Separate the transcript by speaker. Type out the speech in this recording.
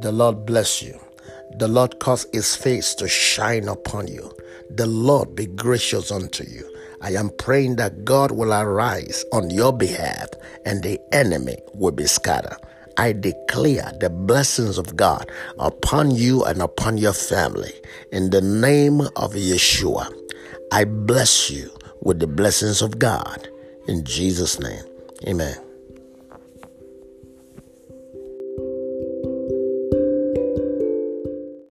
Speaker 1: The Lord bless you. The Lord cause his face to shine upon you. The Lord be gracious unto you. I am praying that God will arise on your behalf and the enemy will be scattered. I declare the blessings of God upon you and upon your family. In the name of Yeshua, I bless you with the blessings of God. In Jesus' name, amen.